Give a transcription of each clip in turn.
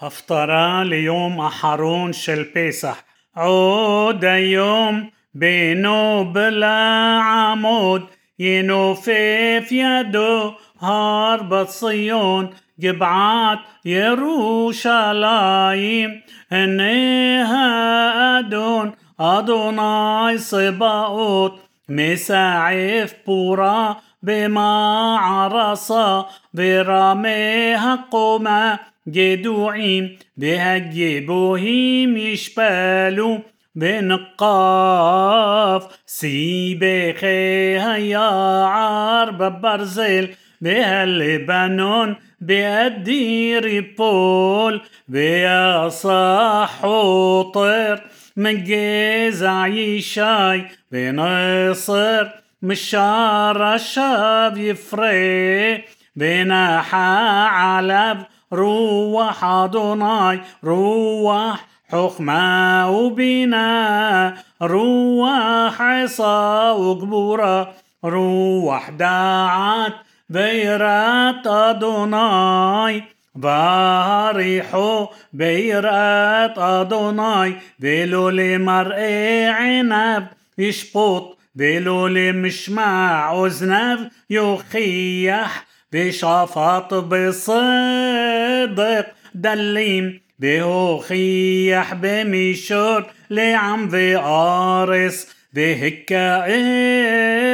הפטרה ליום אחרון של פסח. עוד היום בינו בלעמוד ינופף ידו הר בציון גבעת ירושלים הנה האדון אדוני צבאות מסעף פורה במערסה ברמי הקומה جدوعين بهجبوهم يشبالوا بنقاف سيبخي هيا عرب برزل بهاللبنان بأدير بول بيصح وطير من جزع يشاي بنصر משרשיו יפרה ונחה עליו רוח אדוני רוח חכמה ובינה רוח עצה וגבורה רוח דעת ויראת אדוני והריחו ביראת אדוני ולא למראה עיניו يشبط بلو لمشمع أذنب يخيح بشفط بصدق دليم بهوخيح بميشور لعم بآرس بهكا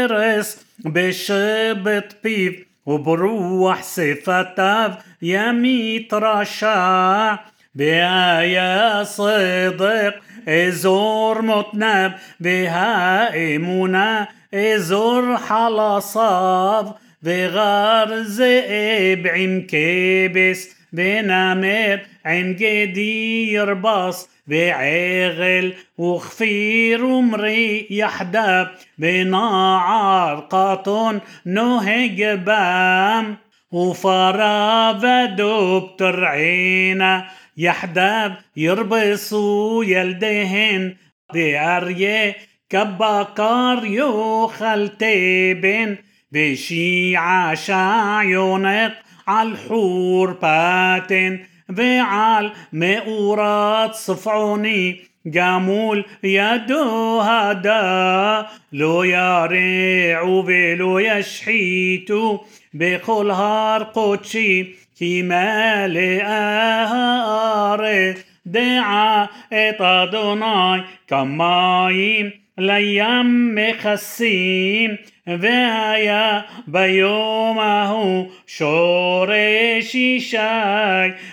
إرس بشبط بيف وبروح صفتاف يميت رشاع بآية صدق إزور متنب بها إمونا إزور حلصاف بغار زئب عم كبس بنمر عم جدي يربص بعغل وخفير ومري يحدب بناعر قطن نهج بام وفرا بدوب ترعينا يحدب يربصوا يلدهن بأريه كبكار يوخل تبن بشيعة شعيونق عالحور باتن ועל מאורת צפעוני גמול ידו הדה לא ירעו ולא ישחיתו בכל הר קודשי כי מלאה הארץ דעה את אדוני כמים לים מכסים והיה ביום ההוא שורש ישי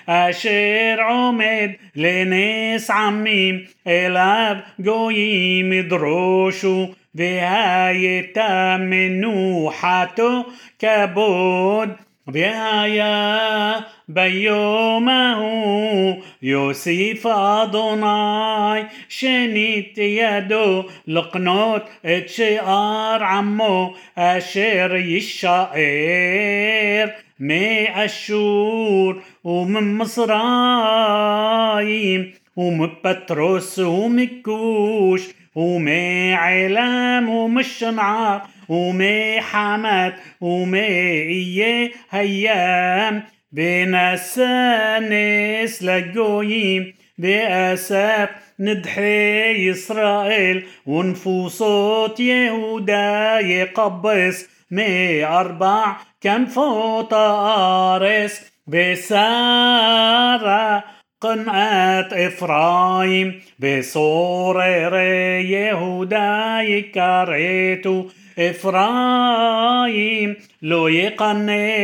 אשר עומד לנס עמים אליו גויים ידרושו והייתה מנוחתו כבוד והיה ביום ההוא יוסיף אדוני שנית ידו לקנות את שאר עמו אשר יישאר מאשור וממצרים ומפטרוס ומכוש ומעלם ומשנער ومحمد ومية هيام. بنسانس للجويم بأساف ندحي إسرائيل. ونفوصوت يهودا يقبس مي أربع كان فوت آرس بسارة قنعت إفرايم بصور يهودا يكريتو إفرايم لو يقنع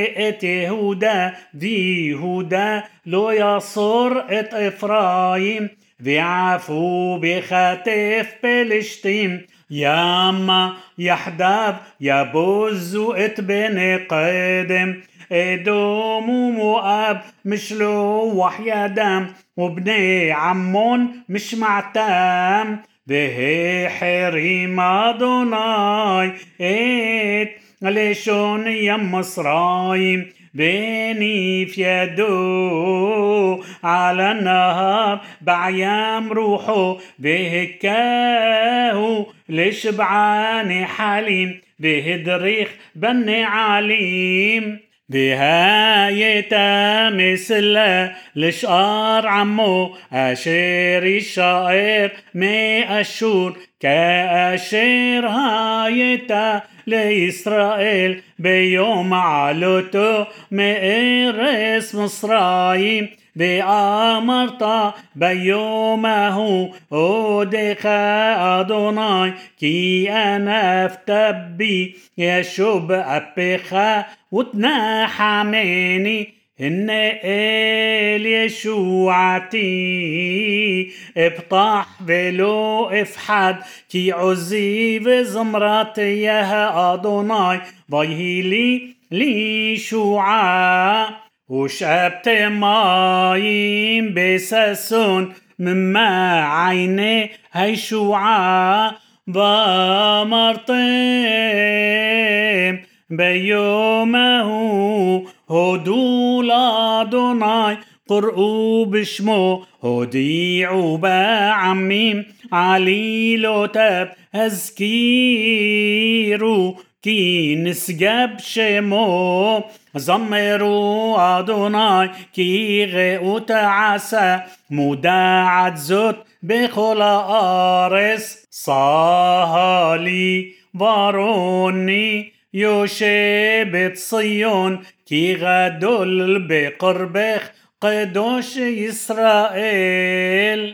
يهودا دي يهودا لو يصر إفرايم אפרים ועפו בכתף פלשתים ימה יחדיו יבוזו את בני קדם אדום ומואב משלוח ידם ובני עמון משמעתם בהחרים אדוני את לשון ים מצרים בניף ידו على النهار بعيام روحه بهكاهو لشبعان حليم بهدريخ بني عليم بهايتا مثل لشقار عمو أشير الشائر مي أشور كأشير هايتا لإسرائيل بيوم علوتو مئرس مصرايم ואמרת ביום ההוא עודך אדוני כי אנפת בי ישוב אפיך وتنحمني إن إل يشوعتي ابطح بلو افحد كي عزي بزمرات ياها أدوناي ضيه لي لي شوعا وشبت مايم بسسون مما عيني هي شوعة بمرطيم بيومه هدو لأدوناي قرؤوا بشمو هديعوا بعميم عليلو تب هزكيرو כי נשגב שמו זמרו אדוני כי ראות עשה מודעת זאת בכל הארץ צהלי ורוני יושבת ציון כי גדול בקרבך קדוש ישראל